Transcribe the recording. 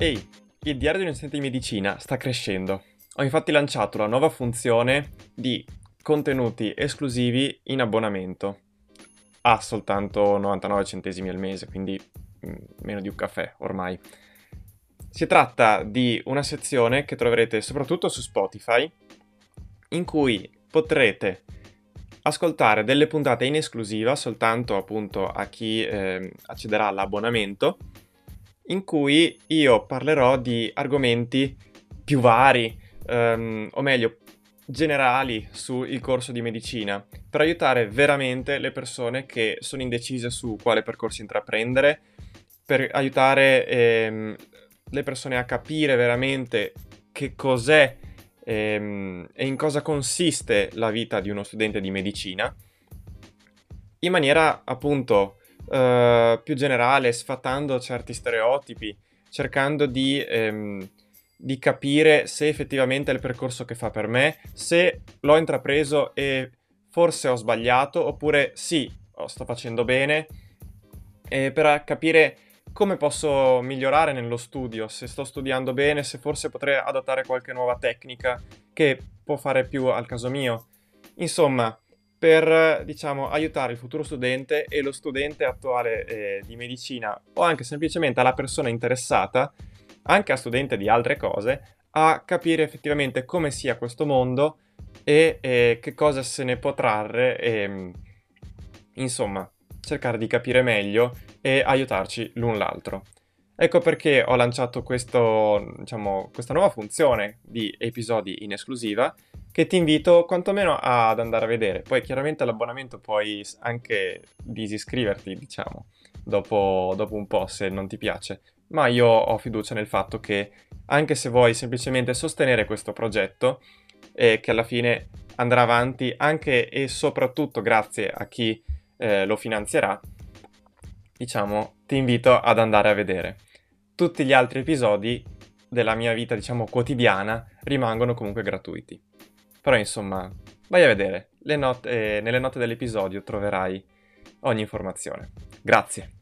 Ehi, il diario di un studente di medicina sta crescendo. Ho infatti lanciato la nuova funzione di contenuti esclusivi in abbonamento a soltanto 99 centesimi al mese, quindi mm, meno di un caffè ormai. Si tratta di una sezione che troverete soprattutto su Spotify, in cui potrete ascoltare delle puntate in esclusiva soltanto appunto a chi eh, accederà all'abbonamento, in cui io parlerò di argomenti più vari, ehm, o meglio, generali sul corso di medicina, per aiutare veramente le persone che sono indecise su quale percorso intraprendere, per aiutare ehm, le persone a capire veramente che cos'è ehm, e in cosa consiste la vita di uno studente di medicina, in maniera appunto eh, più generale, sfatando certi stereotipi, cercando di, ehm, di capire se effettivamente è il percorso che fa per me, se l'ho intrapreso e forse ho sbagliato, oppure sì, sto facendo bene, e per capire come posso migliorare nello studio, se sto studiando bene, se forse potrei adottare qualche nuova tecnica che può fare più al caso mio. Insomma, per diciamo aiutare il futuro studente e lo studente attuale eh, di medicina o anche semplicemente alla persona interessata, anche a studente di altre cose, a capire effettivamente come sia questo mondo e, e che cosa se ne può trarre e insomma cercare di capire meglio e aiutarci l'un l'altro. Ecco perché ho lanciato questo, diciamo, questa nuova funzione di episodi in esclusiva che ti invito quantomeno ad andare a vedere. Poi chiaramente l'abbonamento puoi anche disiscriverti, diciamo, dopo, dopo un po' se non ti piace. Ma io ho fiducia nel fatto che anche se vuoi semplicemente sostenere questo progetto, e che alla fine andrà avanti anche e soprattutto grazie a chi eh, lo finanzierà, diciamo, ti invito ad andare a vedere. Tutti gli altri episodi della mia vita, diciamo, quotidiana rimangono comunque gratuiti. Però insomma, vai a vedere. Note, eh, nelle note dell'episodio troverai ogni informazione. Grazie.